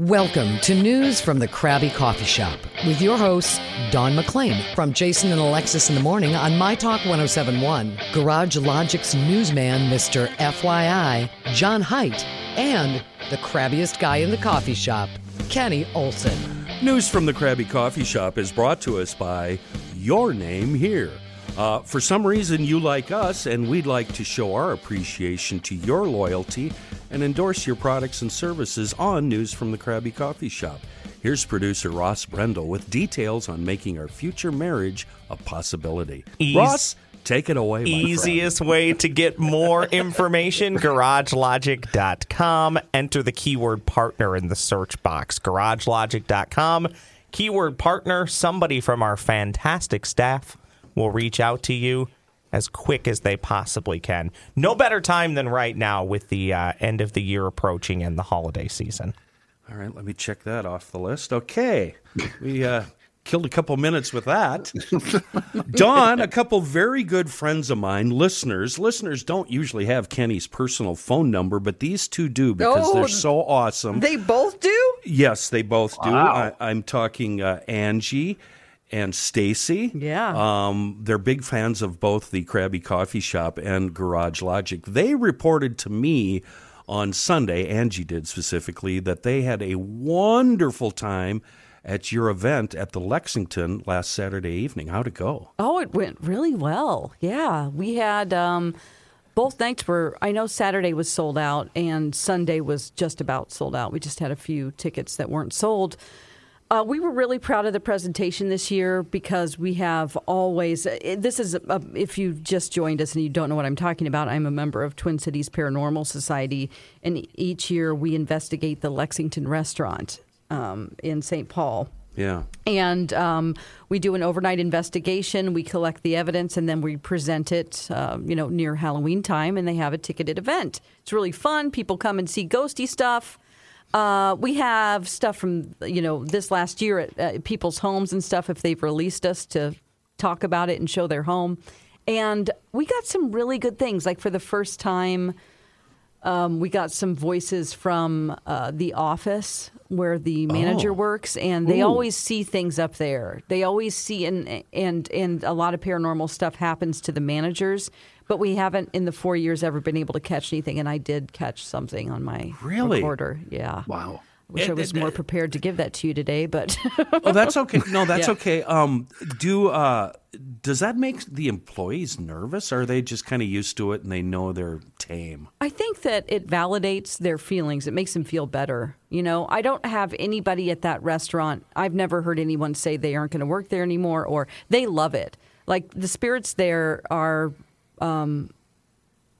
Welcome to News from the Krabby Coffee Shop with your hosts, Dawn McLean from Jason and Alexis in the Morning on My Talk 1071, Garage Logic's newsman, Mr. FYI, John Height, and the crabbiest guy in the coffee shop, Kenny Olson. News from the Krabby Coffee Shop is brought to us by Your Name Here. Uh, for some reason, you like us, and we'd like to show our appreciation to your loyalty and endorse your products and services on News from the Krabby Coffee Shop. Here's producer Ross Brendel with details on making our future marriage a possibility. Ease- Ross, take it away. my friend. Easiest way to get more information garagelogic.com. Enter the keyword partner in the search box. Garagelogic.com. Keyword partner, somebody from our fantastic staff will reach out to you as quick as they possibly can. No better time than right now with the uh, end of the year approaching and the holiday season. All right, let me check that off the list. Okay. We uh, killed a couple minutes with that. Dawn, a couple very good friends of mine, listeners. Listeners don't usually have Kenny's personal phone number, but these two do because Oh, they're so awesome. They both do? yes, they both do. Wow. I, I'm talking uh, Angie and Stacy. Yeah. Um, they're big fans of both the Krabby Coffee Shop and Garage Logic. They reported to me on Sunday, Angie did specifically, that they had a wonderful time at your event at the Lexington last Saturday evening. How'd it go? Oh, it went really well. Yeah. We had um, both nights were, I know Saturday was sold out and Sunday was just about sold out. We just had a few tickets that weren't sold. Uh, we were really proud of the presentation this year because we have always. This is a, if you just joined us and you don't know what I'm talking about. I'm a member of Twin Cities Paranormal Society, and each year we investigate the Lexington restaurant um, in St. Paul. Yeah. And um, we do an overnight investigation. We collect the evidence, and then we present it. Uh, you know, near Halloween time, and they have a ticketed event. It's really fun. People come and see ghosty stuff. Uh, we have stuff from you know this last year at uh, people's homes and stuff. If they've released us to talk about it and show their home, and we got some really good things. Like for the first time, um, we got some voices from uh, the office where the manager Oh. works, and they Ooh. always see things up there. They always see, and and and a lot of paranormal stuff happens to the managers. But we haven't in the four years ever been able to catch anything, and I did catch something on my Really? recorder. Yeah. Wow. I wish I was it- more prepared to give that to you today, but Oh, that's okay. No, that's Yeah. okay. Um, do uh, does that make the employees nervous? Or are they just kind of used to it and they know they're tame? I think that it validates their feelings. It makes them feel better. You know, I don't have anybody at that restaurant. I've never heard anyone say they aren't going to work there anymore or they love it. Like the spirits there are, um,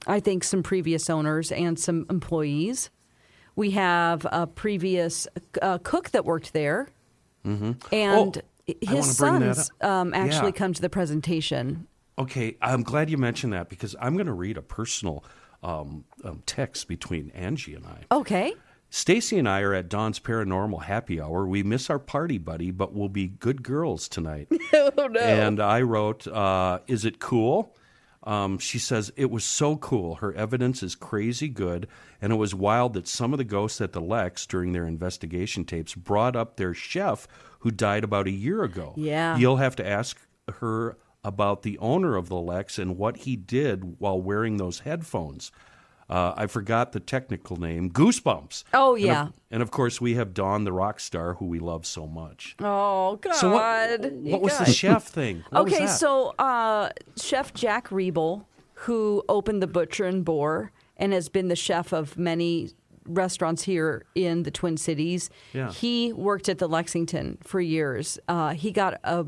I think, some previous owners and some employees. We have a previous uh, cook that worked there, and Oh, his sons um, actually Yeah. come to the presentation. Okay, I'm glad you mentioned that because I'm going to read a personal um, um, text between Angie and I. Okay. Stacy and I are at Dawn's Paranormal Happy Hour. We miss our party buddy, but we'll be good girls tonight. oh no! And I wrote, uh, "Is it cool?" Um, she says it was so cool. Her evidence is crazy good, and it was wild that some of the ghosts at the Lex during their investigation tapes brought up their chef who died about a year ago. Yeah. you'll have to ask her about the owner of the Lex and what he did while wearing those headphones. Uh, I forgot the technical name. Goosebumps. Oh, And of- yeah. And of, course, we have Dawn, the rock star, who we love so much. Oh God! So what? What was the chef thing? What okay, so uh, Chef Jack Riebel, who opened the Butcher and Boar and has been the chef of many restaurants here in the Twin Cities, Yeah. he worked at the Lexington for years. Uh, he got a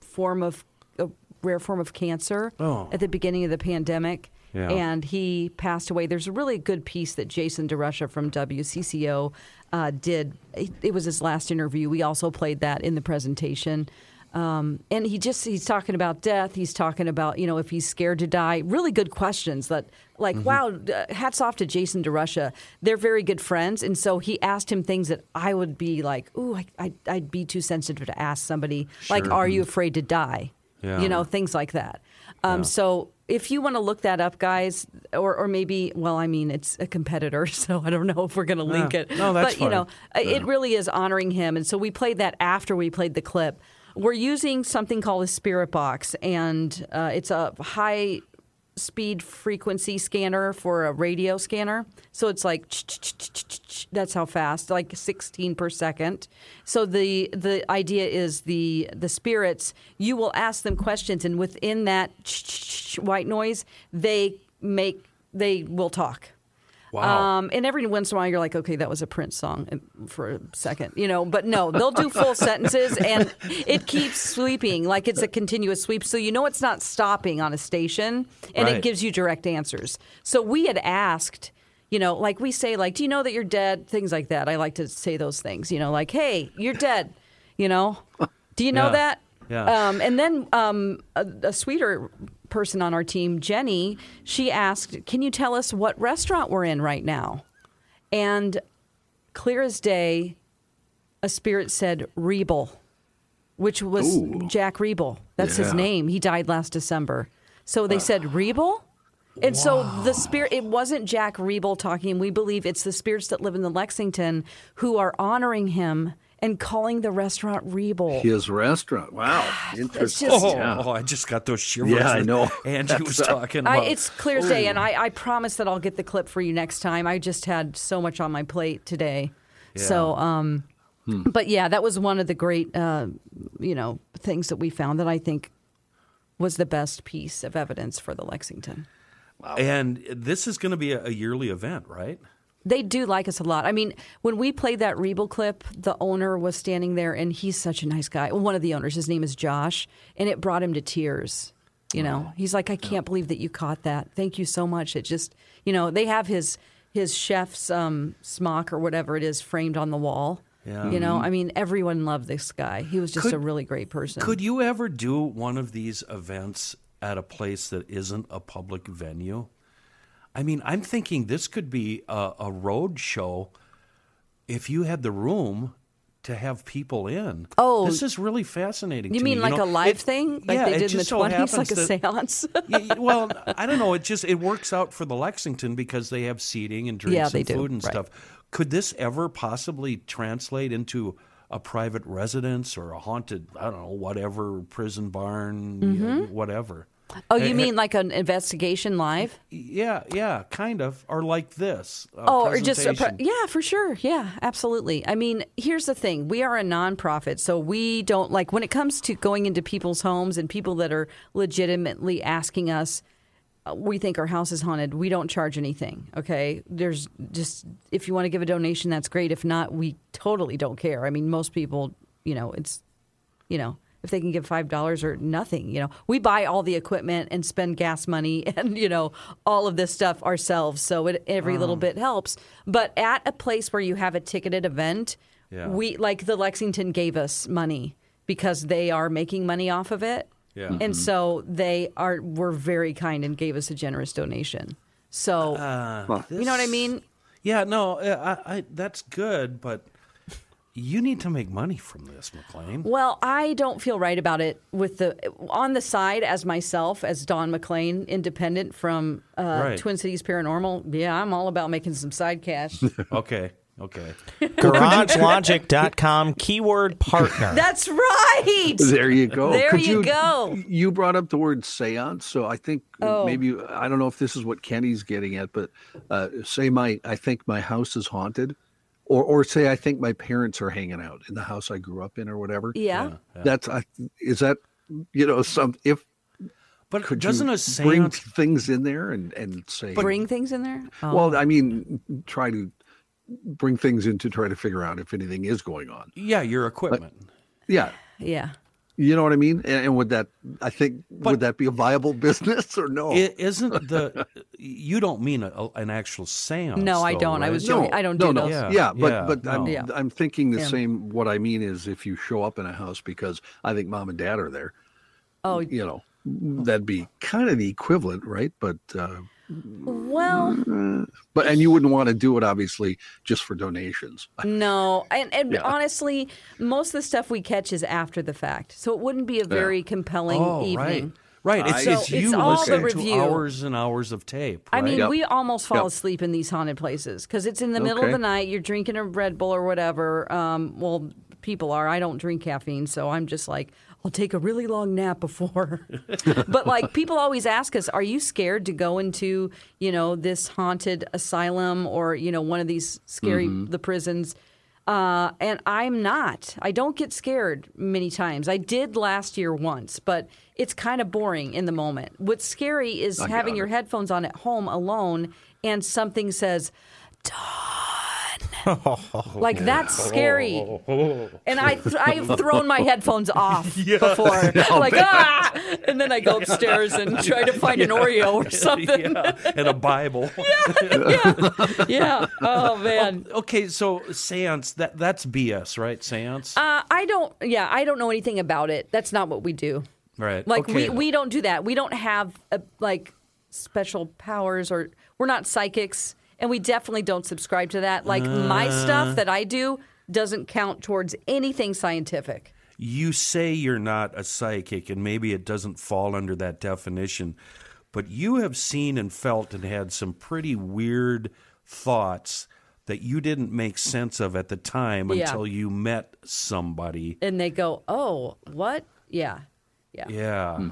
form of a rare form of cancer Oh. at the beginning of the pandemic. Yeah. And he passed away. There's a really good piece that Jason DeRusha from WCCO uh, did. It, it was his last interview. We also played that in the presentation. Um, and he just he's talking about death. He's talking about you know if he's scared to die. Really good questions. That like wow. Uh, hats off to Jason DeRusha. They're very good friends, and so he asked him things that I would be like, ooh, I, I, I'd be too sensitive to ask somebody. Like, are you afraid to die? Yeah. You know things like that. Um, So if you want to look that up, guys, or or maybe, well, I mean, it's a competitor, so I don't know if we're going to link Yeah. it. No, that's but you know, fine. it really is honoring him, and so we played that after we played the clip. We're using something called a spirit box, and uh, it's a high speed frequency scanner for a radio scanner. So it's like that's how fast, like 16 per second. So the the idea is the the spirits, you will ask them questions and within that white noise, they make they will talk. Wow. Um, and every once in a while, you're like, okay, that was a Prince song um, for a second, you know. But no, they'll do full sentences, and it keeps sweeping like it's a continuous sweep. So you know it's not stopping on a station, and Right. it gives you direct answers. So we had asked, you know, like we say, like, do you know that you're dead? Things like that. I like to say those things, you know, like, hey, you're dead. You know, do you know Yeah. that? Yeah. Um, and then um, a, a sweeter person on our team, Jenny, she asked, "Can you tell us what restaurant we're in right now?" And clear as day, a spirit said Rebel, which was Ooh. Jack Riebel. That's his name. He died last December. So they uh. said Rebel. And so the spirit, it wasn't Jack Riebel talking. We believe it's the spirits that live in the Lexington who are honoring him and calling the restaurant Rebel. His restaurant. Wow. Interesting. just- Oh, yeah. oh, I just got those shivers. Yeah, I know. Angie was That's, talking I, about. it's clear as day, and I, I promise that I'll get the clip for you next time. I just had so much on my plate today. So, um, but yeah, that was one of the great, uh, you know, things that we found that I think was the best piece of evidence for the Lexington. Wow. and this is going to be a, a yearly event, right? They do like us a lot. I mean, when we played that Rebel clip, the owner was standing there, and he's such a nice guy. One of the owners, his name is Josh, and it brought him to tears. You know, he's like, I can't believe that you caught that. Thank you so much. It just, you know, they have his his chef's um, smock or whatever it is framed on the wall. Yeah. You know, I mean, everyone loved this guy. He was just Could- a really great person. Could you ever do one of these events at a place that isn't a public venue? I mean, I'm thinking this could be a, a road show if you had the room to have people in. Oh. this is really fascinating. you mean me. like know, a live it- thing, like yeah, they did in the so twenties, like a that- séance? Y- y- well, I don't know. It just it works out for the Lexington because they have seating and drinks Yeah, and do. food and Right. stuff. Could this ever possibly translate into a private residence or a haunted, I don't know, whatever prison barn, you know, mm-hmm. whatever? Oh, you mean like an investigation live? Yeah, yeah, kind of, or like this. Oh, or just a pre- yeah, for sure. Yeah, absolutely. I mean, here's the thing: we are a nonprofit, so we don't like when it comes to going into people's homes and people that are legitimately asking us. uh, We think our house is haunted. We don't charge anything. Okay, there's just if you want to give a donation, that's great. If not, we totally don't care. I mean, most people, you know, it's you know, if they can give five dollars or nothing, you know, we buy all the equipment and spend gas money and you know all of this stuff ourselves. So it, every Oh. little bit helps. But at a place where you have a ticketed event, Yeah. we like the Lexington gave us money because they are making money off of it, Yeah. and so they are were very kind and gave us a generous donation. So Uh, you know what I mean? Yeah, no, I, I, that's good, but you need to make money from this, McLean. Well, I don't feel right about it with the on the side as myself as Dawn McLean, independent from uh, Right. Twin Cities Paranormal. Yeah, I'm all about making some side cash. Okay, okay. GarageLogic.com keyword partner. That's right. There you go. There Could you go. You brought up the word seance, so I think Oh. maybe I don't know if this is what Kenny's getting at, but uh, say my I think my house is haunted, or or say I think my parents are hanging out in the house I grew up in or whatever. yeah. That's I, is that you know some if But could doesn't you a bring things in there and and say Bring things in there. Oh. well I mean try to bring things in to try to figure out if anything is going on. Yeah, your equipment. Yeah. yeah. You know what I mean? And, and would that I think would that be a viable business or no? It isn't the you don't mean a, an actual seance? No, I don't. I right? was no, joking. I don't no, do no. those. Yeah. Yeah, but yeah, but I'm. Yeah. I'm thinking the Yeah. same. What I mean is, if you show up in a house because I think mom and dad are there, Oh, you know, that'd be kind of the equivalent, right? But uh, well, but and you wouldn't want to do it obviously just for donations. no. And, and Yeah. honestly, most of the stuff we catch is after the fact. So it wouldn't be a very compelling Oh, evening. right. Right. It's, So it's you it's all the listening to review. hours and hours of tape. I mean, Yep. we almost fall Yep. asleep in these haunted places because it's in the middle of the night. You're drinking a Red Bull or whatever. Um, well, people are. I don't drink caffeine, so I'm just like, I'll take a really long nap before. but like, people always ask us, "Are you scared to go into, you know, this haunted asylum or you know one of these scary the prisons?" Uh, and I'm not. I don't get scared many times. I did last year once, but it's kind of boring in the moment. What's scary is having got your headphones on at home alone and something says. like that's scary. And I th- I've thrown my headphones off before. like ah, and then I go upstairs and try to find an Oreo or something. yeah, and a Bible. yeah. yeah, yeah. Oh man. okay, so seance that that's BS, right? Seance, Uh, I don't. Yeah, I don't know anything about it. That's not what we do. right? Like okay. we, we don't do that. We don't have uh like special powers or we're not psychics and we definitely don't subscribe to that. Like my Uh. stuff that I do doesn't count towards anything scientific. you say you're not a psychic, and maybe it doesn't fall under that definition, but you have seen and felt and had some pretty weird thoughts that you didn't make sense of at the time Yeah. until you met somebody. And they go, "Oh, what?" Yeah. Yeah. Yeah.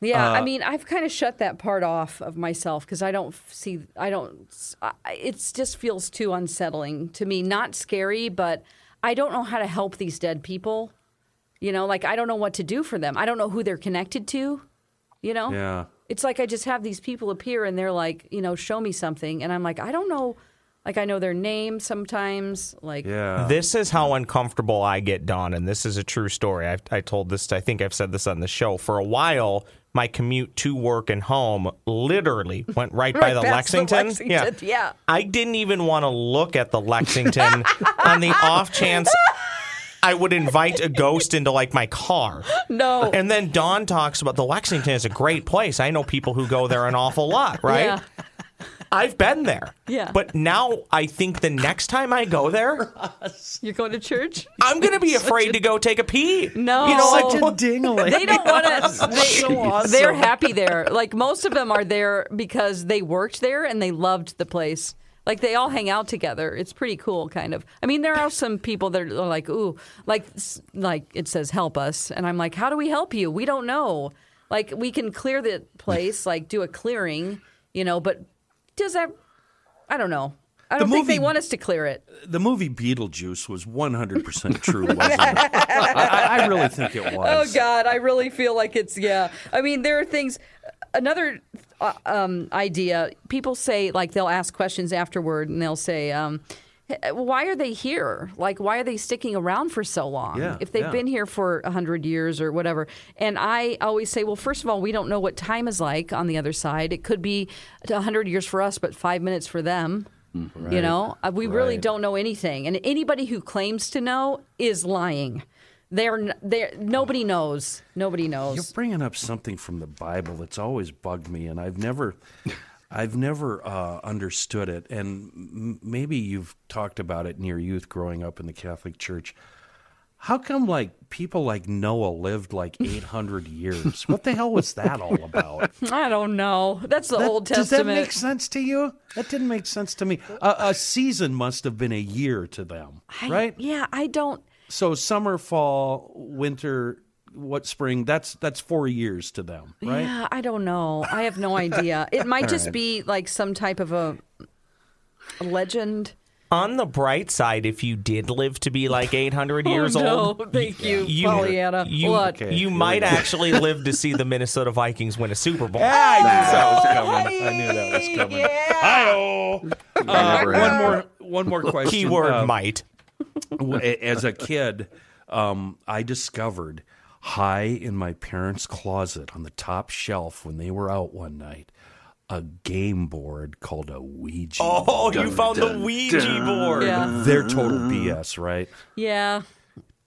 Yeah, Uh, I mean, I've kind of shut that part off of myself because I don't see, I don't, it just feels too unsettling to me. Not scary, but I don't know how to help these dead people. You know, like I don't know what to do for them. I don't know who they're connected to. You know? Yeah. It's like I just have these people appear and they're like, you know, show me something. And I'm like, I don't know. Like I know their name sometimes. Like, Yeah. This is how uncomfortable I get, Dawn, and this is a true story. I've, I told this, I think I've said this on the show. For a while, my commute to work and home literally went right, by the past the Lexington. Lexington, yeah. I didn't even want to look at the Lexington on the off chance I would invite a ghost into like my car. no. And then Dawn talks about the Lexington is a great place. I know people who go there an awful lot, right? Yeah. I've been there. Yeah. But now I think the next time I go there, You're going to church? I'm going to be afraid to go take a pee. No. You know, Such like, a dingling. they don't want to. They, They're happy there. Like most of them are there because they worked there and they loved the place. Like they all hang out together. It's pretty cool, kind of. I mean, there are some people that are like, "Ooh, like, like it says, help us," and I'm like, "How do we help you? We don't know. Like, we can clear the place, like do a clearing, you know, but does that? I don't know. I The don't think they movie- want us to clear it. the movie Beetlejuice was 100% true, wasn't it? I, I really think it was. Oh. God, I really feel like it's yeah. I mean, there are things. Another uh, um, idea. People say like they'll ask questions afterward, and they'll say, um, "Why are they here? Like, why are they sticking around for so long? Yeah, if they've yeah. been here for a hundred years or whatever." And I always say, "Well, first of all, we don't know what time is like on the other side. It could be a hundred years for us, but five minutes for them." You know, Uh, we really don't know anything, and anybody who claims to know is lying. They're they're nobody knows. Nobody knows. You're bringing up something from the Bible that's always bugged me, and I've never, I've never uh, understood it. And m- maybe you've talked about it in your youth growing up in the Catholic Church. How come like people like Noah lived like 800 years? What the hell was that all about? I don't know. That's the That- Old Does that make sense to you? That didn't make sense to me. A a season must have been a year to them, I- right? Yeah, I don't. So summer, fall, winter, what spring? That's that's four years to them, right? Yeah, I don't know. I have no idea. It might just right. be like some type of a, a legend. on the bright side, if you did live to be like 800 years oh, no, old, thank you, you, Pollyanna. you, what? Okay, you might actually live to see the Minnesota Vikings win a Super Bowl. I knew that was coming. I knew that was coming. Hi-oh. Uh, one more, one more question. Keyword Uh, might. as a kid, um, I discovered high in my parents' closet on the top shelf when they were out one night a game board called a Ouija. Oh, board. you found the Ouija board. Yeah, They're total BS, right? yeah.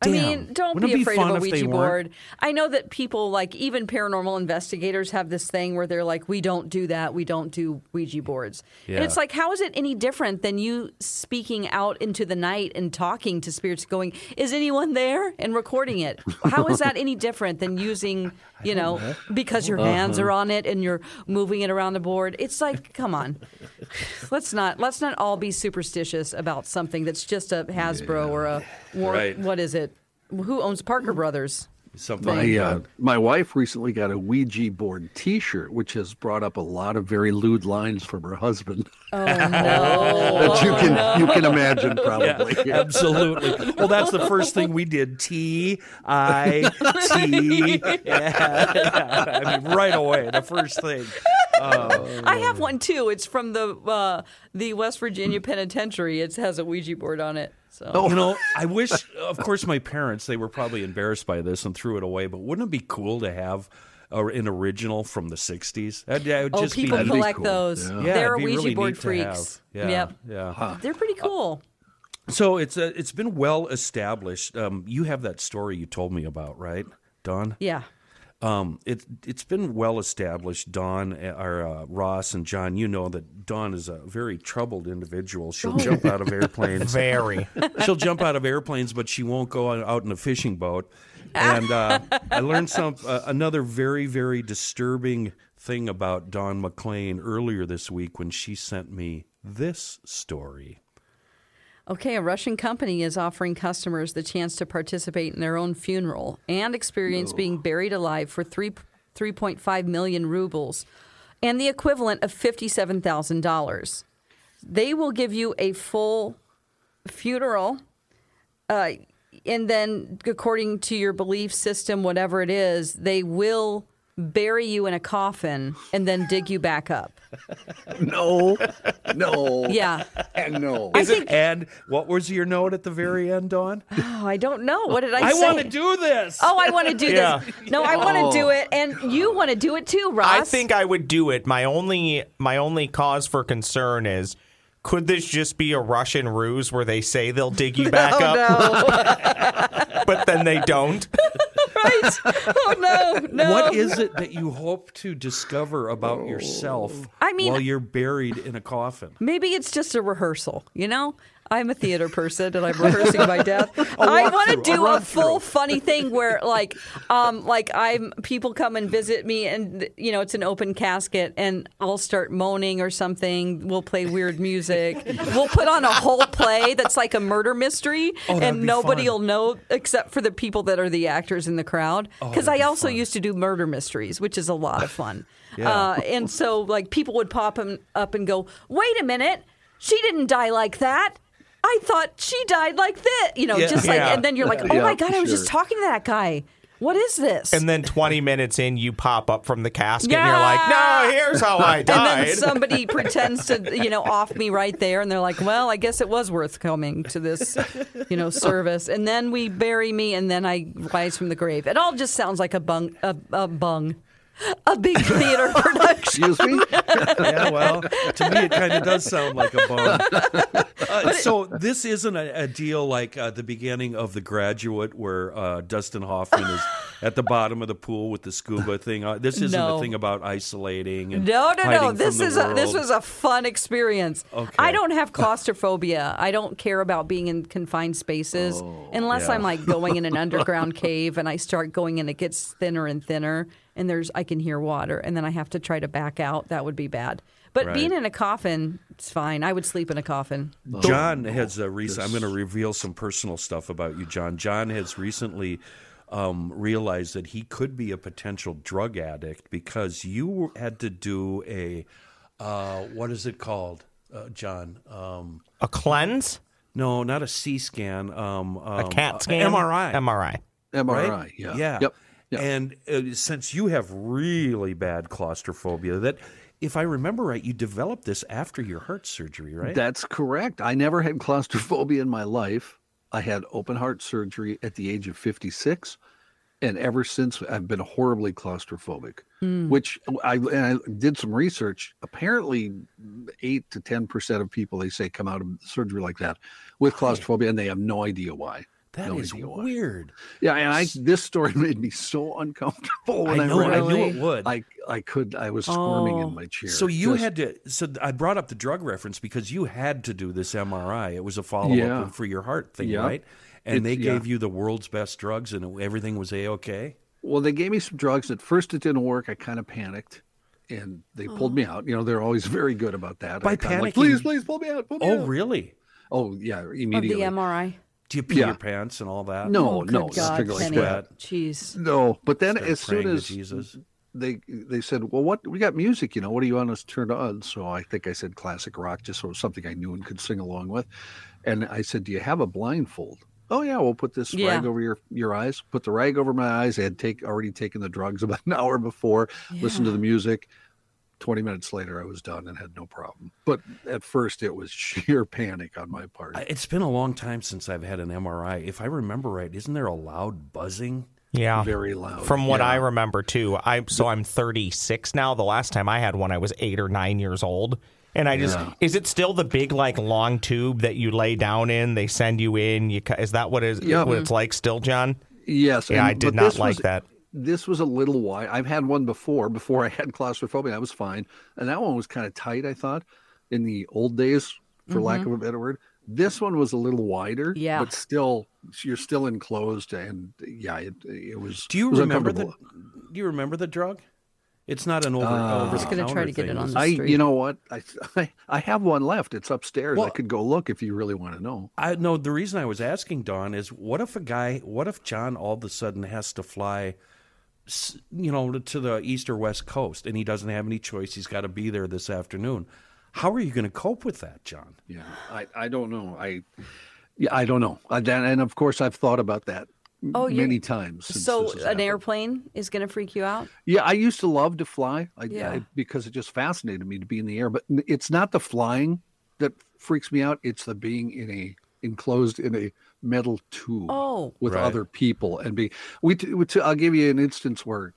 I mean, don't Wouldn't be afraid fun of a Ouija board. I know that people, like even paranormal investigators, have this thing where they're like, "We don't do that. We don't do Ouija boards." Yeah. And it's like, how is it any different than you speaking out into the night and talking to spirits, going, "Is anyone there?" and recording it? How is that any different than using, you know, because your hands Uh-huh. are on it and you're moving it around the board? It's like, come on, let's not let's not all be superstitious about something that's just a Hasbro or a war, Right. what is it? Who owns Parker Brothers? Something. My uh, my wife recently got a Ouija board T-shirt, which has brought up a lot of very lewd lines from her husband Oh no! that you can you can imagine probably. Absolutely. Well, that's the first thing we did. T I T. Yeah, yeah. I mean, right away, the first thing. I have one too. It's from the uh, the West Virginia Penitentiary. It has a Ouija board on it. So You know, I wish. Of course, my parents they were probably embarrassed by this and threw it away. But wouldn't it be cool to have a, an original from the '60s? That'd, that would oh, just people be, be collect cool. those. Yeah. Yeah, They're Ouija really board freaks. Yeah, Yep, yeah. they're pretty cool. So it's uh, it's been well established. Um, you have that story you told me about, right, Dawn? Yeah. Um, it it's been well established. Dawn, uh, or uh, Ross, and John, you know that Dawn is a very troubled individual. Oh. She'll jump out of airplanes. Very. She'll jump out of airplanes, but she won't go out in a fishing boat. And uh, I learned some uh, another very very disturbing thing about Dawn McLean earlier this week when she sent me this story. Okay, a Russian company is offering customers the chance to participate in their own funeral and experience being buried alive for three three point five million rubles, and the equivalent of fifty seven thousand dollars. They will give you a full funeral, uh, and then according to your belief system, whatever it is, they will bury you in a coffin and then dig you back up. No, no, Yeah. and no. I think. And what was your note at the very end, Dawn? Oh, I don't know. What did I, I say? want to do this. Oh, I want to do Yeah. this. No, I want to oh. do it, and you want to do it too, Ross. I think I would do it. My only my only cause for concern is could this just be a Russian ruse where they say they'll dig you back Oh up, but then they don't? Right? Oh no, no. What is it that you hope to discover about yourself I mean- while you're buried in a coffin? Maybe it's just a rehearsal. You know, I'm a theater person, and I'm rehearsing my death. I want to walkthrough, a do a, full funny thing where, like, um, like I'm people come and visit me, and you know, it's an open casket, and I'll start moaning or something. We'll play weird music. we'll put on a whole play that's like a murder mystery, Oh, and nobody fun. will know except for the people that are the actors in the crowd. Because I be also fun. used to do murder mysteries, which is a lot of fun. Yeah. uh, and so, like, people would pop up and go, "Wait a minute, she didn't die like that." I thought she died like this, you know, Yeah. just like, Yeah. and then you're like, oh Yeah, my god, I was just sure. talking to that guy. What is this? And then 20 minutes in, you pop up from the casket and you're like, no, here's how I and died. then somebody pretends to, you know, off me right there, and they're like, "Well, I guess it was worth coming to this, you know, service." And then we bury me, and then I rise from the grave. It all just sounds like a bung, a, a bung, a big theater production. Excuse me. yeah, well, to me, it kind of does sound like a bum. Uh, so this isn't a, a deal like uh, the beginning of The Graduate, where uh, Dustin Hoffman is at the bottom of the pool with the scuba thing. Uh, this isn't No. a thing about isolating. And No, no, no. This is a, this was a fun experience. Okay. I don't have claustrophobia. I don't care about being in confined spaces unless yeah. I'm like going in an underground cave and I start going and it gets thinner and thinner and there's I can hear water and then I have to try to back out. That would be bad. But Right. being in a coffin, it's fine. I would sleep in a coffin. John has a recent. I'm going to reveal some personal stuff about you, John. John has recently um, realized that he could be a potential drug addict because you had to do a uh, what is it called, uh, John? Um, a cleanse? no, not a C scan. Um, A um, CAT scan? MRI. MRI. MRI. Right? Yeah. Yeah. Yep. Yep. And uh, since you have really bad claustrophobia, that if I remember right, you developed this after your heart surgery, right? That's correct. I never had claustrophobia in my life. I had open heart surgery at the age of 56. And ever since, I've been horribly claustrophobic, which I, and I did some research. Apparently, eight to 10% of people, they say, come out of surgery like that with claustrophobia, and they have no idea why. That No is weird. Yeah, and I this story made me so uncomfortable when I I, know. I it. knew it would. I I could I was squirming Oh. in my chair. So you Just- had to. So I brought up the drug reference because you had to do this MRI. It was a follow up Yeah. for your heart thing, Yeah. right? And It's- they yeah. gave you the world's best drugs, and everything was a okay. Well, they gave me some drugs. At first, it didn't work. I kind of panicked, and they pulled me oh. out. You know, they're always very good about that. By I kinda like, please, please pull me out. Pull me Oh, out. really? Oh, yeah, Of immediately. the MRI. Do you pee Yeah. your pants and all that? No, oh, no, God, like that. Jeez. No, but then Start as soon as Jesus. they they said, "Well, what we got music? You know, what do you want us to turn on?" So I think I said classic rock, just so it was something I knew and could sing along with. And I said, "Do you have a blindfold?" Oh yeah, we'll put this Yeah. rag over your your eyes. Put the rag over my eyes. I had take already taken the drugs about an hour before. Listen to the music. Twenty minutes later, I was done and had no problem. But at first, it was sheer panic on my part. It's been a long time since I've had an MRI. If I remember right, isn't there a loud buzzing? Yeah. Very loud. From what Yeah. I remember too, I so I'm 36 now. The last time I had one, I was eight or nine years old. And I just Yeah. is it still the big like long tube that you lay down in? They send you in. You is that what is Yeah. what mm-hmm. it's like still, John? Yes. Yeah, and- I did not like was- that. This was a little wide. I've had one before. Before I had claustrophobia, I was fine, and that one was kind of tight. I thought in the old days, for lack of a better word. This one was a little wider, Yeah. but still, you're still enclosed, and yeah, it, it was. Do you was remember the? Do you remember the drug? It's not an over. Uh, over Just gonna try to get it on the I, street. you know what? I, I, I have one left. It's upstairs. I could go look if you really want to know. I no. The reason I was asking Don is, what if a guy? What if John all of a sudden has to fly, s- you know, to the east or west coast, and he doesn't have any choice. He's got to be there this afternoon. How are you going to cope with that, John? Yeah, I, I don't know. I, yeah, I don't know. Uh, I, and and of course, I've thought about that Oh, you're- many times. since So an happened. airplane is going to freak you out? Yeah, I used to love to fly I, Yeah. I, because it just fascinated me to be in the air. But it's not the flying that freaks me out. It's the being in a enclosed in a metal tube Oh. with Right. other people and be. We, t- we t- I'll give you an instance where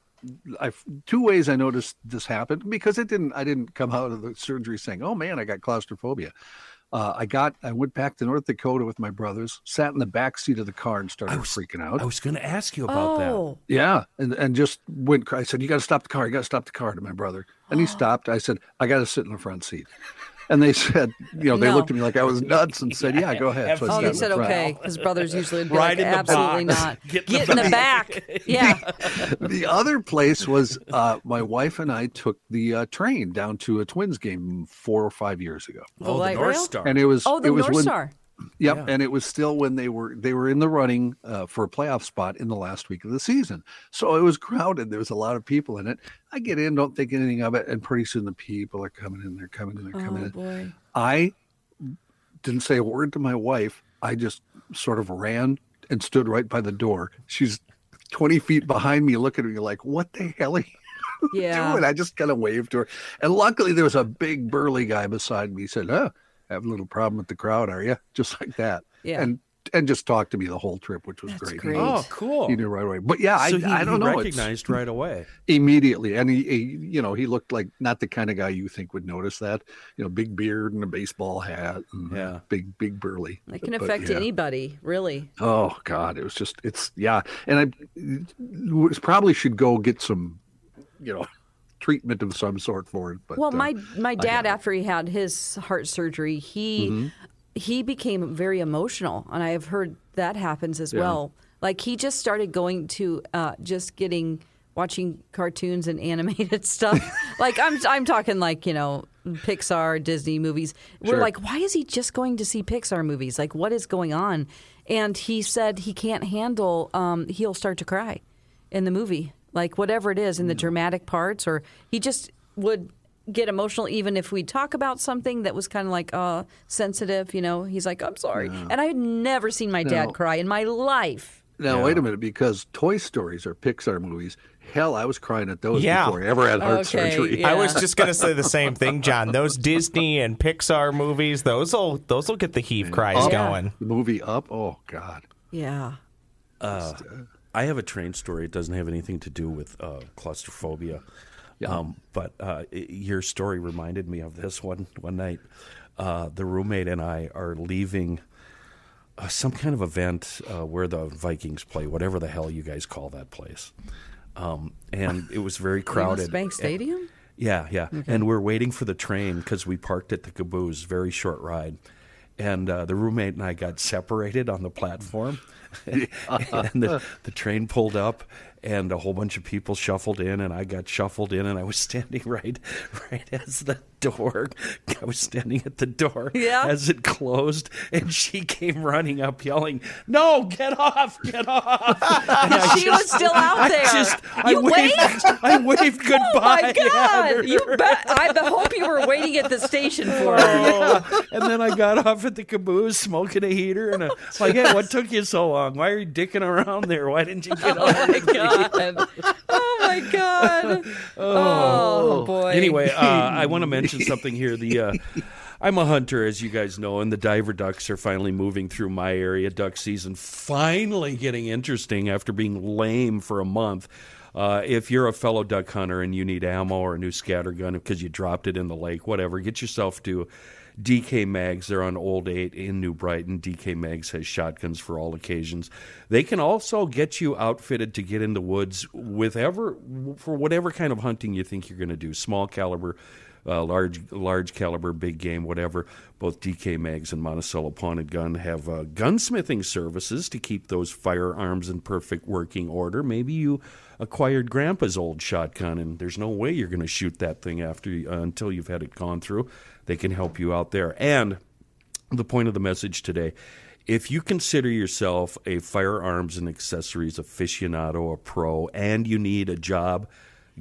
I two ways I noticed this happened because it didn't. I didn't come out of the surgery saying, "Oh man, I got claustrophobia." Uh, I got. I went back to North Dakota with my brothers, sat in the back seat of the car, and started was- freaking out. I was going to ask you about that. Oh. Yeah, and and just went. I said, "You got to stop the car. You got to stop the car." To my brother, and he stopped. I said, "I got to sit in the front seat." And they said, you know, they No. looked at me like I was nuts and said, "Yeah, go ahead." So I Oh, they said front. okay. His brothers usually would be Right like, in the absolutely box. not. Get Get, in in the the back. Yeah. The other place was uh, my wife and I took the uh, train down to a Twins game four or five years ago, The Oh, the light North rail? Star. and it was Oh, the it was North when, Star. Yep, Yeah. and it was still when they were they were in the running uh, for a playoff spot in the last week of the season. So it was crowded. There was a lot of people in it. I get in, don't think anything of it, and pretty soon the people are coming in. They're coming in. They're coming Oh, in. boy. I didn't say a word to my wife. I just sort of ran and stood right by the door. She's 20 feet behind me looking at me like, what the hell are you Yeah. doing? I just kind of waved to her. And luckily there was a big burly guy beside me. He said, oh, have a little problem with the crowd, are you? Just like that. Yeah. And and just talked to me the whole trip, which was great. great. Oh, cool. He knew right away. But yeah, so I, he, I don't he know. It's- recognized right away. immediately and he, he you know he looked like not the kind of guy you think would notice that you know big beard and a baseball hat and Yeah. big big burly It can But, affect yeah. anybody, really. oh god it was just it's yeah and i was, probably should go get some you know treatment of some sort for it but Well, uh, my my dad, after he had his heart surgery, he Mm-hmm. he became very emotional, and I have heard that happens as Yeah. well. Like he just started going to uh, just getting watching cartoons and animated stuff. like I'm I'm talking like you know Pixar, Disney movies. We're Sure. like, why is he just going to see Pixar movies? Like, what is going on? And he said he can't handle. Um, he'll start to cry in the movie, like whatever it is in the dramatic parts, or he just would get emotional even if we talk about something that was kind of like uh sensitive you know? He's like i'm sorry. And i had never seen my dad No. cry in my life. Now wait a minute because toy stories are pixar movies hell i was crying at those Yeah. before i ever had heart Okay, surgery. yeah. I was just gonna say the same thing, John. Those Disney and Pixar movies, those will those will get the heave cries Up, going. the movie up? Oh god. Yeah I have a train story. It doesn't have anything to do with uh, claustrophobia. Um, but uh, i- your story reminded me of this one one night. Uh, the roommate and I are leaving uh, some kind of event uh, where the Vikings play, whatever the hell you guys call that place. Um, and it was very crowded. Bank Stadium. And, yeah, yeah. Okay. And we're waiting for the train because we parked at the caboose, very short ride. And uh, the roommate and I got separated on the platform. And the, the train pulled up, and a whole bunch of people shuffled in, and I got shuffled in, and I was standing right, right as the door. I was standing at the door yeah. as it closed, and she came running up, yelling, "No, get off, get off!" she just, was still out there. I just, I you waved, waved? I waved goodbye. Oh my god! You bet. I hope you were waiting at the station for her. Oh, and then I got off at the caboose, smoking a heater, and it's like, "Hey, what took you so long? Why are you dicking around there? Why didn't you get oh off?" My god. Oh my god! Oh, oh boy. Anyway, uh, I want to mention mention something here. The uh, I'm a hunter, as you guys know, and the diver ducks are finally moving through my area. Duck season finally getting interesting after being lame for a month. Uh, if you're a fellow duck hunter and you need ammo or a new scatter gun because you dropped it in the lake, whatever, get yourself to DK Mags. They're on Old 8 in New Brighton. DK Mags has shotguns for all occasions. They can also get you outfitted to get in the woods with ever for whatever kind of hunting you think you're going to do. Small caliber uh, large large caliber, big game, whatever. Both DK Mags and Monticello Pawn and Gun have uh, gunsmithing services to keep those firearms in perfect working order. Maybe you acquired Grandpa's old shotgun, and there's no way you're going to shoot that thing after uh, until you've had it gone through. They can help you out there. And the point of the message today if you consider yourself a firearms and accessories aficionado, a pro, and you need a job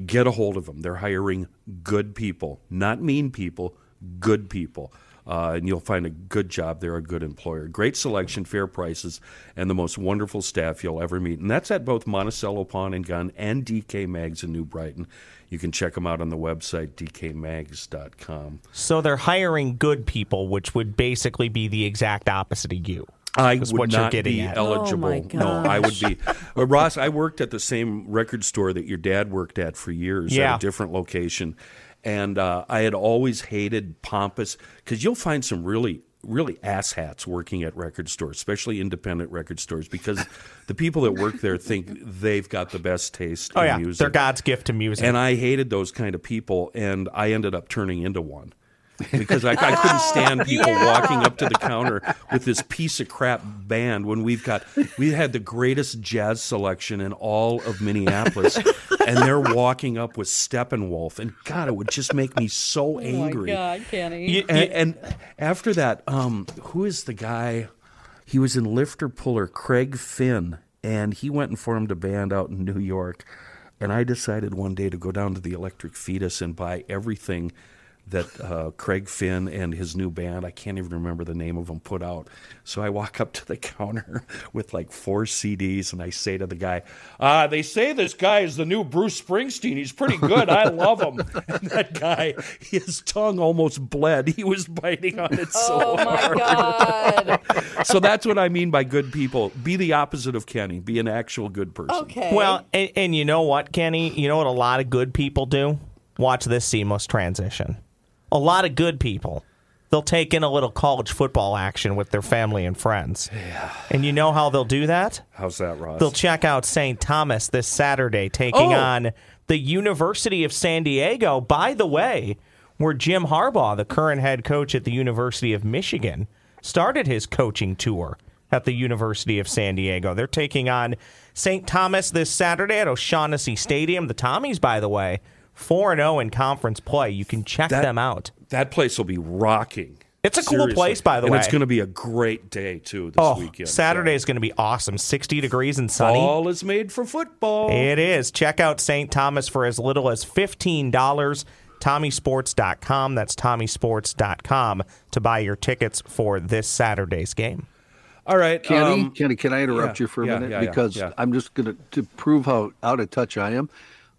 get a hold of them. They're hiring good people, not mean people, good people. Uh, and you'll find a good job. They're a good employer. Great selection, fair prices, and the most wonderful staff you'll ever meet. And that's at both Monticello Pawn and Gun and DK Mags in New Brighton. You can check them out on the website, dkmags.com. So they're hiring good people, which would basically be the exact opposite of you. I would not be at. eligible. Oh no, I would be. Uh, Ross, I worked at the same record store that your dad worked at for years yeah. at a different location. And uh, I had always hated pompous, because you'll find some really really asshats working at record stores, especially independent record stores, because the people that work there think they've got the best taste oh, in yeah. music. They're God's gift to music. And I hated those kind of people, and I ended up turning into one because I, I, couldn't stand people yeah. walking up to the counter with this piece of crap band when we've got we had the greatest jazz selection in all of Minneapolis, and they're walking up with Steppenwolf, and God, it would just make me so angry. Oh my God, Kenny! and, and, after that, um, who is the guy? He was in Lifter Puller, Craig Finn, and he went and formed a band out in New York. And I decided one day to go down to the Electric Fetus and buy everything that uh, Craig Finn and his new band, I can't even remember the name of them, put out. So I walk up to the counter with like four CDs and I say to the guy, uh, They say this guy is the new Bruce Springsteen. He's pretty good. I love him. And that guy, his tongue almost bled. He was biting on it so oh my hard. God. so that's what I mean by good people. Be the opposite of Kenny, be an actual good person. Okay. Well, and, and you know what, Kenny? You know what a lot of good people do? Watch this seamless transition a lot of good people. They'll take in a little college football action with their family and friends. Yeah. And you know how they'll do that? How's that, Ross? They'll check out St. Thomas this Saturday, taking oh. on the University of San Diego. By the way, where Jim Harbaugh, the current head coach at the University of Michigan, started his coaching tour at the University of San Diego. They're taking on St. Thomas this Saturday at O'Shaughnessy Stadium. The Tommies, by the way, 4 0 in conference play. You can check that, them out. That place will be rocking. It's a Seriously. cool place, by the way. and way. it's going to be a great day, too, this oh, weekend. Saturday is going to be awesome. 60 degrees and sunny. All is made for football. It is. Check out St. Thomas for as little as $15. TommieSports.com. That's TommieSports.com to buy your tickets for this Saturday's game. All right, Kenny, um, Kenny, can I interrupt yeah, you for a yeah, minute yeah, because yeah. I'm just gonna to prove how out of touch I am.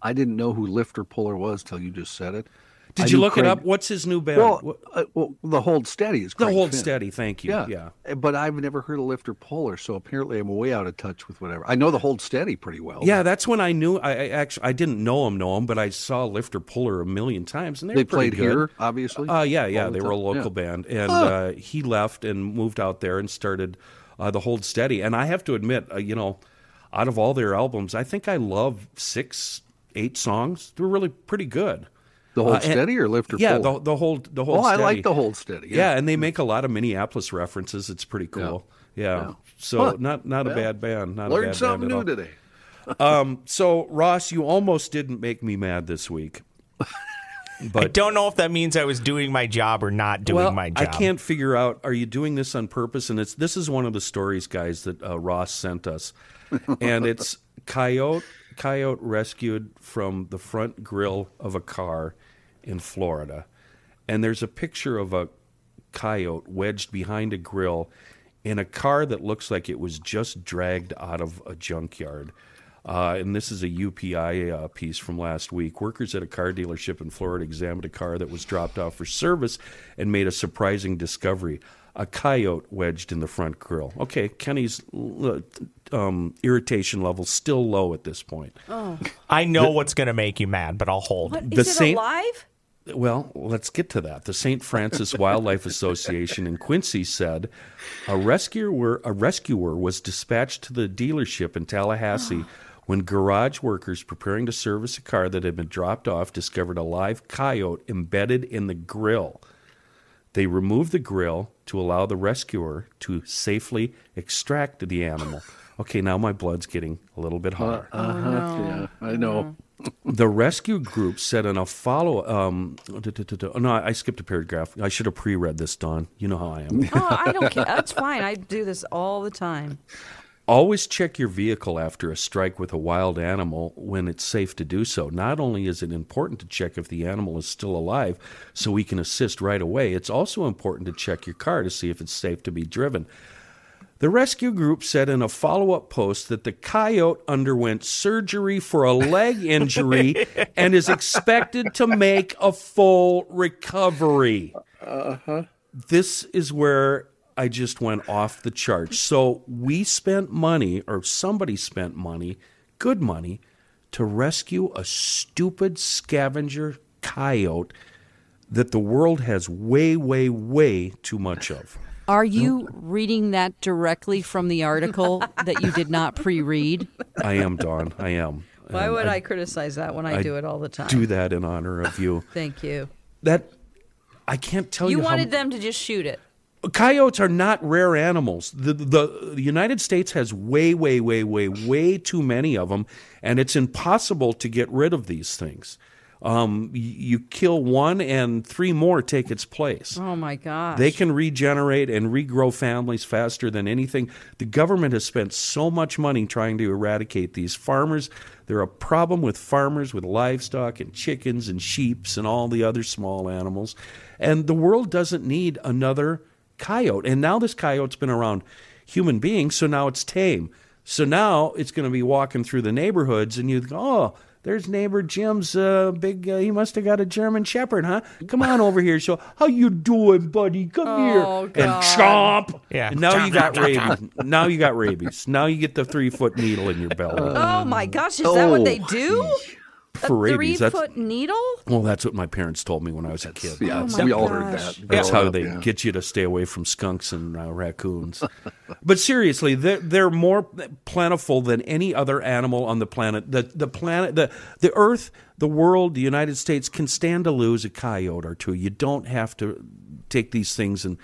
I didn't know who Lifter Puller was till you just said it. Did I you look Craig, it up? What's his new band? Well, uh, well, the Hold Steady is the Hold Finn. Steady. Thank you. Yeah, yeah. But I've never heard of Lifter Puller, so apparently I'm way out of touch with whatever. I know the Hold Steady pretty well. Yeah, that's when I knew. I, I actually I didn't know him, know him, but I saw Lifter Puller a million times, and they, they played good. here, obviously. Uh, yeah, yeah, the they were a local Yeah. band, and uh, he left and moved out there and started uh, the Hold Steady. And I have to admit, uh, you know, out of all their albums, I think I love six, eight songs. They're really pretty good. The Hold Uh, and- Steady or Lift or Yeah, Fold? the, the Hold the Hold oh, I like the Hold Steady. Yeah. and they make a lot of Minneapolis references. It's pretty cool. Yeah. Yeah. So Huh. not not a bad band. Not a Learned bad something band new at all. today. Um, so Ross, you almost didn't make me mad this week. But I don't know if that means I was doing my job or not doing well, my job. I can't figure out. Are you doing this on purpose? And it's this is one of the stories, guys, that uh, Ross sent us, and it's coyote coyote rescued from the front grill of a car in Florida, and there's a picture of a coyote wedged behind a grill in a car that looks like it was just dragged out of a junkyard. Uh, and this is a UPI uh, piece from last week. Workers at a car dealership in Florida examined a car that was dropped off for service and made a surprising discovery a coyote wedged in the front grill. Okay, Kenny's uh, um, irritation level still low at this point. Oh. I know what's going to make you mad, but I'll hold. What, The is it Saint- alive? Well, let's get to that. The St. Francis Wildlife Association in Quincy said a rescuer a rescuer was dispatched to the dealership in Tallahassee when garage workers preparing to service a car that had been dropped off discovered a live coyote embedded in the grill. They removed the grill to allow the rescuer to safely extract the animal. Okay, now my blood's getting a little bit hotter. Uh-huh. Yeah, I know. The rescue group said in a follow. Um, oh, no, I skipped a paragraph. I should have pre-read this, Dawn. You know how I am. Oh, I don't care. That's fine. I do this all the time. Always check your vehicle after a strike with a wild animal when it's safe to do so. Not only is it important to check if the animal is still alive so we can assist right away, it's also important to check your car to see if it's safe to be driven. The rescue group said in a follow up post that the coyote underwent surgery for a leg injury and is expected to make a full recovery. Uh-huh. This is where I just went off the charts. So we spent money, or somebody spent money, good money, to rescue a stupid scavenger coyote that the world has way, way, way too much of. Are you reading that directly from the article that you did not pre-read? I am, Dawn. I am. Why would I, criticize that when I, I do it all the time? do that in honor of you? Thank you. That I can't tell you. You how- wanted them to just shoot it. Coyotes are not rare animals. The, the the United States has way, way, way, way, way too many of them, and it's impossible to get rid of these things. Um, you kill one, and three more take its place. Oh my God! They can regenerate and regrow families faster than anything. The government has spent so much money trying to eradicate these farmers. They're a problem with farmers with livestock and chickens and sheep and all the other small animals. And the world doesn't need another coyote. And now this coyote's been around human beings, so now it's tame. So now it's going to be walking through the neighborhoods, and you go, oh, there's neighbor Jim's uh, big. Uh, he must have got a German Shepherd, huh? Come on over here. So how you doing, buddy? Come Oh, here God. and chomp. Yeah. And now Chomp, you got chomp, chomp, rabies. Now you got rabies. Now you get the three foot needle in your belly Oh my gosh, is that what they Oh. do? For a rabies. three That's foot needle? well, that's what my parents told me when I was a kid. Yeah, That's- my we all heard that. That's how up, they yeah. get you to stay away from skunks and uh, raccoons. but seriously, they're, they're more plentiful than any other animal on the planet. The the planet, the the Earth, the world, the United States can stand to lose a coyote or two. You don't have to take these things and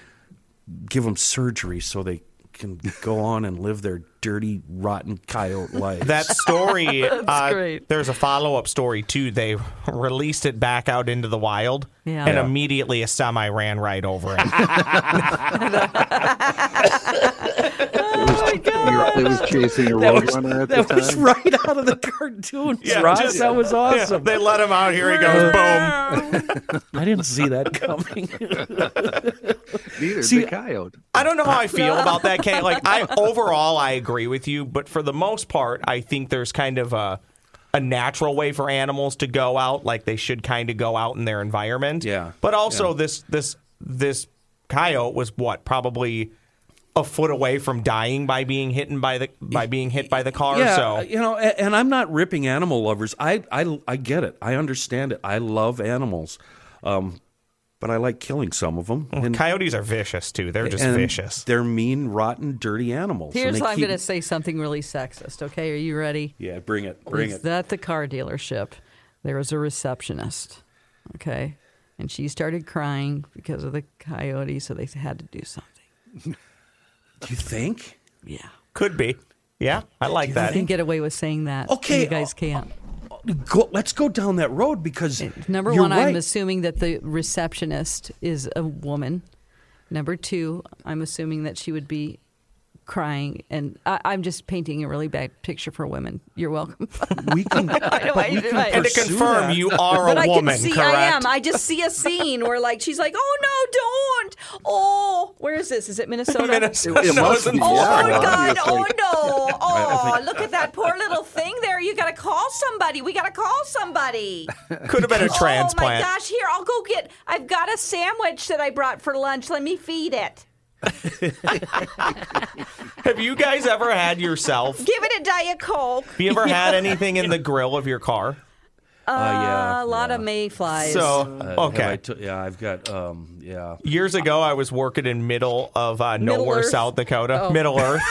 give them surgery so they can go on and live their dirty, rotten coyote life. That story, uh, great. there's a follow up story too. They released it back out into the wild, Yeah. and Yeah. immediately a semi ran right over it. You're- It was chasing a that road was, runner at that was time. right out of the cartoon. Yeah, Ross. just- that was awesome. they let him out. Here he goes. Boom. I didn't see that coming. Neither See, the coyote. I don't know how I feel about that, Kay. Like, I overall, I agree with you, but for the most part, I think there's kind of a a natural way for animals to go out, like they should kind of go out in their environment. Yeah. But also, Yeah. this this this coyote was what probably a foot away from dying by being hit by the by being hit by the car. yeah, so you know, a- and I'm not ripping animal lovers. I, I, I get it. I understand it. I love animals. Um, but I like killing some of them. And coyotes are vicious too. They're just and vicious. They're mean, rotten, dirty animals. Here's they how I'm keep- going to say something really sexist. Okay, are you ready? Yeah, bring it, bring was it. at the car dealership. There was a receptionist. Okay. And she started crying because of the coyote, so they had to do something. Do you think? Yeah. Could be. Yeah, I like I that. You can get away with saying that. Okay, You guys uh, can't. Go, let's go down that road because Number you're one, right. I'm assuming that the receptionist is a woman. Number two, I'm assuming that she would be crying. And I, I'm just painting a really bad picture for women. You're welcome. we can, but we can and to confirm, that. you are but a I woman, can see correct? I am. I just see a scene where like she's like, "Oh no, don't!" Oh, where is this? Is it Minnesota? Minnesota. It- it must in be, Oh yeah. Florida. God! Oh no! Oh, look at that poor little thing there. You got to call somebody. We got to call somebody. Could have been a transplant. Oh my gosh! Here, I'll go get. I've got a sandwich that I brought for lunch. Let me feed it. Have you guys ever had yourself? Give it a diet coke. Have you ever had anything in the grill of your car? Uh, yeah, a lot yeah. of mayflies. So Uh, have okay. I t- yeah, I've got um, yeah. Years ago, I was working in middle of uh, nowhere, Earth? South Dakota, Oh. Middle Earth,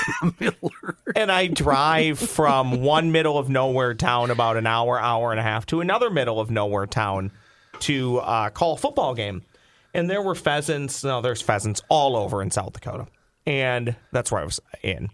and I drive from one middle of nowhere town about an hour, hour and a half to another middle of nowhere town to uh, call a football game, and there were pheasants. No, there's pheasants all over in South Dakota, and that's where I was in.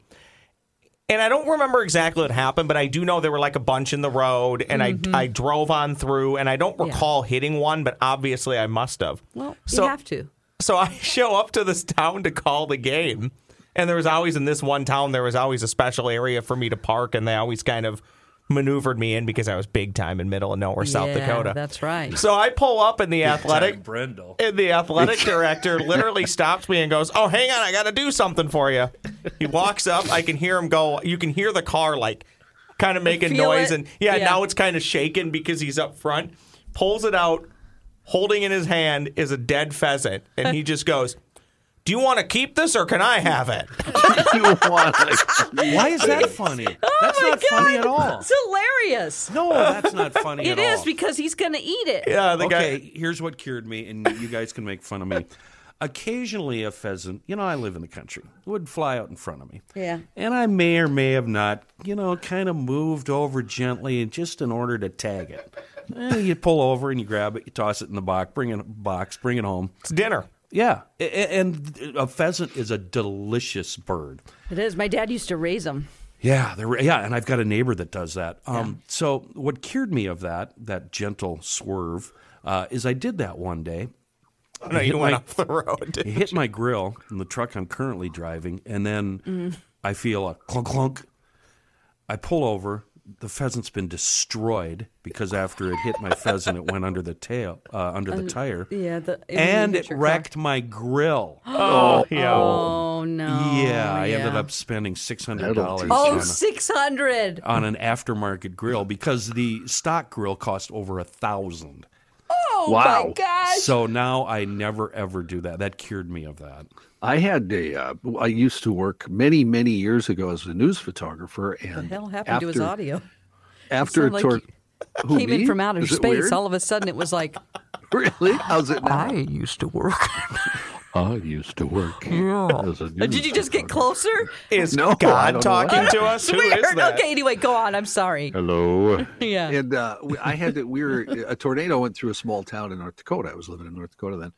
And I don't remember exactly what happened, but I do know there were like a bunch in the road, and I I drove on through, and I don't Mm-hmm. Yeah. recall hitting one, but obviously I must have. well, so- you have to. So I show up to this town to call the game. And there was always in this one town, there was always a special area for me to park, and they always kind of maneuvered me in because I was big time in middle of nowhere, South Yeah, Dakota. That's right. So I pull up and the athletic Brendel. and the athletic director literally stops me and goes, "Oh, hang on, I got to do something for you." He walks up, I can hear him go. You can hear the car like kind of making noise, it? and yeah, Yeah. now it's kind of shaking because he's up front. Pulls it out, holding in his hand is a dead pheasant, and he just goes. Do you want to keep this or can I have it? you want to- Why is that funny? that's Oh my not funny at all. It's hilarious. No, that's not funny It at is all. because he's going to eat it. Yeah, the okay, guy. here's what cured me, and you guys can make fun of me. Occasionally, a pheasant, you know, I live in the country, would fly out in front of me. Yeah. And I may or may have not, you know, kind of moved over gently just in order to tag it. Eh, you pull over and you grab it, you toss it in the box, bring it box, bring it home. It's dinner. Yeah, a- a- and a pheasant is a delicious bird. It is. My dad used to raise them. Yeah, there, yeah, and I've got a neighbor that does that. Um, So what cured me of that, that gentle swerve, uh, is I did that one day. No, you went my- off the road. It hit my grill in the truck I'm currently driving, and then I feel a clunk clunk. I pull over. The pheasant's been destroyed because after it hit my pheasant, it went under the tail, uh, under the tire, Yeah. The, when you and it your car. wrecked my grill. Oh, yeah. Oh no. yeah, I ended up spending six hundred dollars Oh, on, 600. on an aftermarket grill because the stock grill cost over a thousand. Oh Wow. my gosh. So now I never ever do that. That cured me of that. I had a. Uh, I used to work many, many years ago as a news photographer, and the hell happened to his audio? After Sounded like tor- you Who, Came in from outer Is space. All of a sudden, it was like, really? How's it now? I used to work. I used to work. as a Uh, did you just get closer? Is No, God talking to us? Who is Weird. that? Okay. Anyway, go on. I'm sorry. Hello. Yeah. And uh, I had to. We were a tornado went through a small town in North Dakota. I was living in North Dakota then,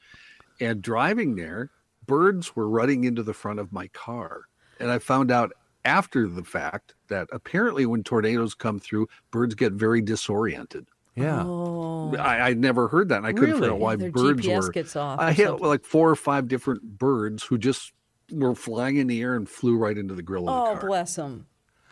and driving there, birds were running into the front of my car, and I found out after the fact that apparently when tornadoes come through, birds get very disoriented. Yeah. Oh. I, I'd never heard that. And I couldn't figure Really? out why Their birds GPS were. gets off I or hit something. like four or five different birds who just were flying in the air and flew right into the grill of Oh, the car. bless him.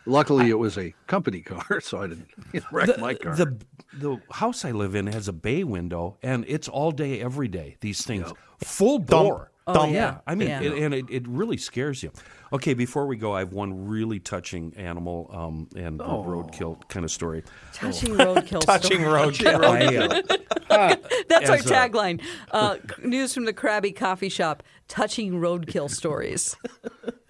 Luckily, it was a company car, so I didn't wreck my car. The the house I live in has a bay window, and it's all day, every day. These things, full bore. Oh, yeah. I mean, Yeah. it- and it, it really scares you. Okay, before we go, I have one really touching animal um, and Oh. roadkill kind of story. Touching roadkill. Touching story. roadkill. I, uh, That's our a- tagline. Uh, news from the Krabby Coffee Shop. Touching roadkill stories.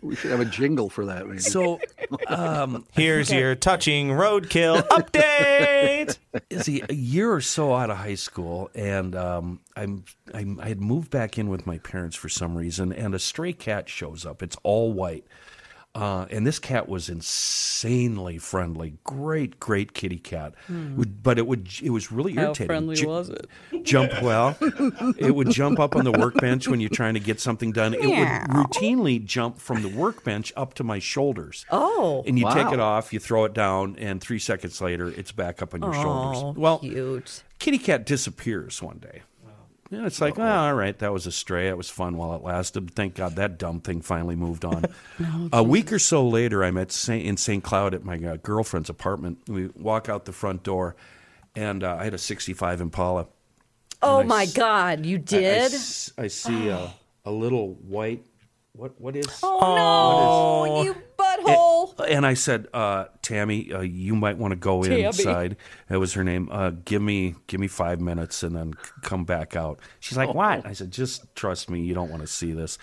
We should have a jingle for that. Maybe. so Here's your touching roadkill update. See, a year or so out of high school, and um, I'm, I'm I had moved back in with my parents for some reason, and a stray cat shows up. It's all white. Uh, and this cat was insanely friendly, great, great kitty cat. Would- But it would, it was really How irritating. friendly Ju- was it? jump well. it would jump up on the workbench when you're trying to get something done. It would routinely jump from the workbench up to my shoulders. Oh. And you take it off, you throw it down, and three seconds later, it's back up on your Oh, shoulders. Well, cute. kitty cat disappears one day. And it's like, oh, all right, that was a stray. It was fun while it lasted. Thank God that dumb thing finally moved on. a week or so later, I'm at Saint, in St. Cloud at my uh, girlfriend's apartment. We walk out the front door, and uh, I had a 65 Impala. Oh my s- God, you I- I did? s- I, see a, a little white. What what is? oh no, you butthole. And I said, uh, Tammy, uh, you might want to go Tammy. inside. That was her name. Uh, give me give me five minutes and then come back out. She's like, what? I said, just trust me. You don't want to see this.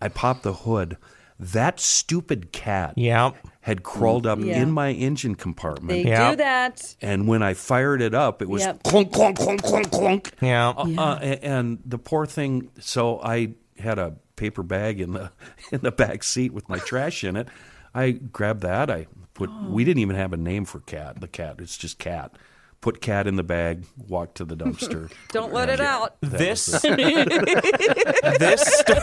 I popped the hood. That stupid cat Yep. had crawled up Yeah. in my engine compartment. They Yeah. do that. and when I fired it up, it was Yep. clunk, clunk, clunk, clunk, clunk. Yeah. Uh, uh, and the poor thing. So I had a paper bag in the in the back seat with my trash in it. I grabbed that. I put. We didn't even have a name for cat. The cat. It's just cat. Put cat in the bag. Walked to the dumpster. Don't let it out. This this sto-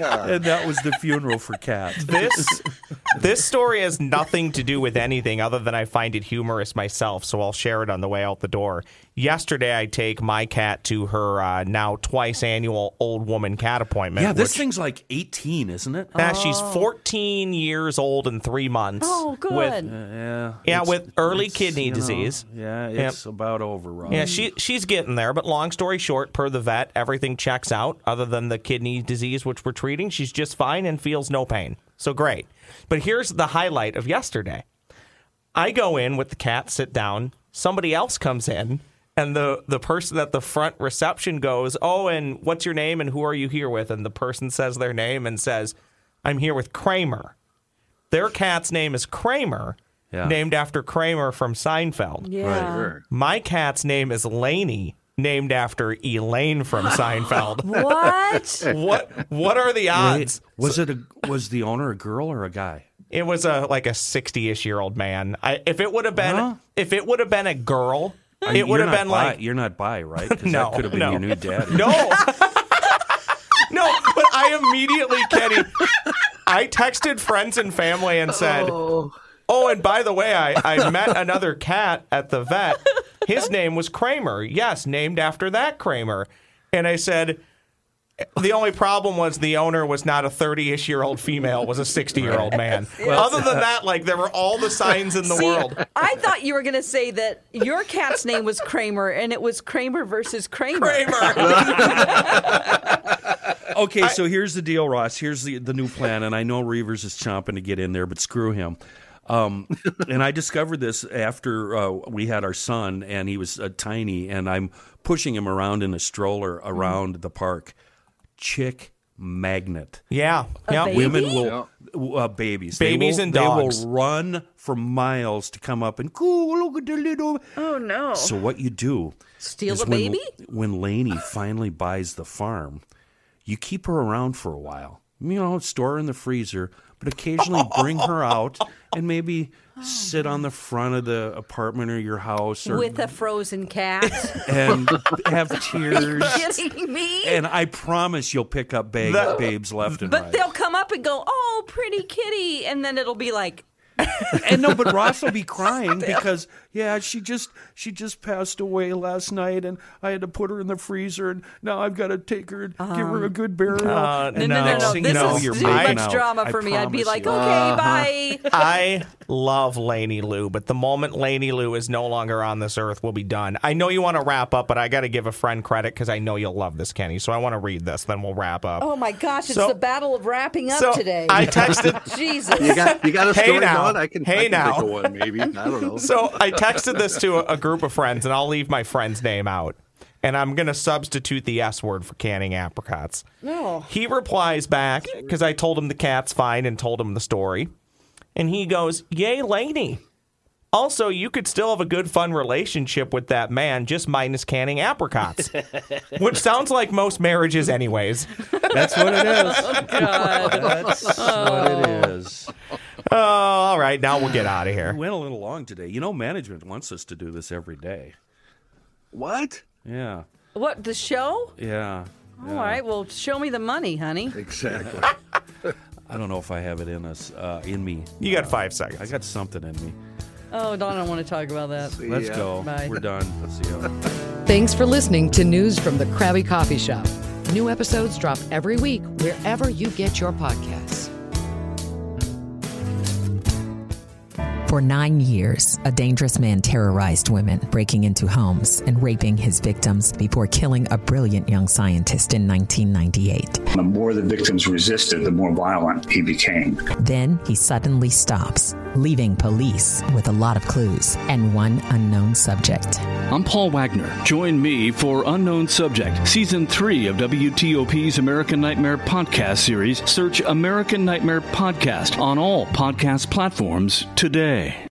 and that was the funeral for cat. this this story has nothing to do with anything other than I find it humorous myself, so I'll share it on the way out the door. Yesterday, I take my cat to her uh, now twice annual old woman cat appointment. Yeah, this which- thing's like eighteen, isn't it? Now, she's 14 years old and three months. Oh, good. With, Yeah. Yeah, it's- with early kidney you know, disease. yeah, it's about over, Rob. yeah, she she's getting there. But long story short, per the vet, everything checks out other than the kidney disease which we're treating. She's just fine and feels no pain. So great. But here's the highlight of yesterday. I go in with the cat, sit down. Somebody else comes in, and the the person at the front reception goes, "Oh, and what's your name and who are you here with?" And the person says their name and says, "I'm here with Kramer." Their cat's name is Kramer, Yeah. named after Kramer from Seinfeld. Yeah. Sure. My cat's name is Laney, named after Elaine from Seinfeld. What? what what are the Wait, odds? was it a was the owner a girl or a guy? It was a like a sixty-ish year old man. I, if it would have been Huh? if it would have been a girl, Are- it would have been bi- like you're not bi, right? 'Cause No, that could have been no. your new daddy. no, no. But I immediately, Kenny, I texted friends and family and said, Oh, "Oh, and by the way, I I met another cat at the vet. His name was Kramer. Yes, named after that Kramer." And I said. The only problem was the owner was not a 30-ish year old female, was a 60-year-old man. Other than that, like there were all the signs in the See, world. I thought you were going to say that your cat's name was Kramer and it was Kramer versus Kramer. Kramer. Okay, so here's the deal, Ross. Here's the the new plan, and I know Reavers is chomping to get in there, but screw him. Um, and I discovered this after uh, we had our son, and he was uh, tiny, and I'm pushing him around in a stroller around the park. Chick magnet. Yeah. A yeah. baby? Women will uh, babies, Babies will- and They will run for miles to come up and cool. Look at the little. Oh, no. So what you do Steal is the when, baby? When Laney finally buys the farm, you keep her around for a while. You know, store her in the freezer, but occasionally bring her out and maybe sit on the front of the apartment or your house or With a frozen cat. and have tears. kidding me? And I promise you'll pick up ba- babes left and but right. But they'll come up and go, "Oh, pretty kitty," and then it'll be like, and no, but Ross will be crying because yeah, she just she just passed away last night, and I had to put her in the freezer, and now I've got to take her and give her a good burial. Uh, "No, no, no, Next no, this you know, is too much out. drama I for me." I'd be like, you. "Okay, bye." I love Laney Lou, but the moment Laney Lou is no longer on this earth, we'll be done. I know you want to wrap up, but I got to give a friend credit because I know you'll love this, Kenny. So I want to read this, then we'll wrap up. Oh my gosh, it's So- the battle of wrapping up so today. I texted. Jesus. you got you got a Hey story now. On? I can, Hey I can now. think of one maybe. I don't know. So I texted this to a, a group of friends, and I'll leave my friend's name out. And I'm going to substitute the S word for canning apricots. No. He replies back because I told him the cat's fine and told him the story. And he goes, Yay, Laney. Also, you could still have a good, fun relationship with that man, just minus canning apricots, which sounds like most marriages, anyways. That's what it is. Oh, God. That's what it oh. is. Oh, all right. Now we'll get out of here. We went a little long today. You know, management wants us to do this every day. What? Yeah, what, the show? yeah. All right, well, show me the money, honey. Exactly. I don't know if I have it in us, uh, in me. You got five seconds. I got something in me. Oh, Dawn, I don't want to talk about that. See Let's ya. go. Bye. We're done. Let's see how. Thanks for listening to News from the Krabby Coffee Shop. New episodes drop every week wherever you get your podcasts. For nine years, a dangerous man terrorized women, breaking into homes and raping his victims before killing a brilliant young scientist in 1998. The more the victims resisted, the more violent he became. Then he suddenly stops, leaving police with a lot of clues and one unknown subject. I'm Paul Wagner. Join me for Unknown Subject, Season 3 of WTOP's American Nightmare Podcast Series. Search American Nightmare Podcast on all podcast platforms today.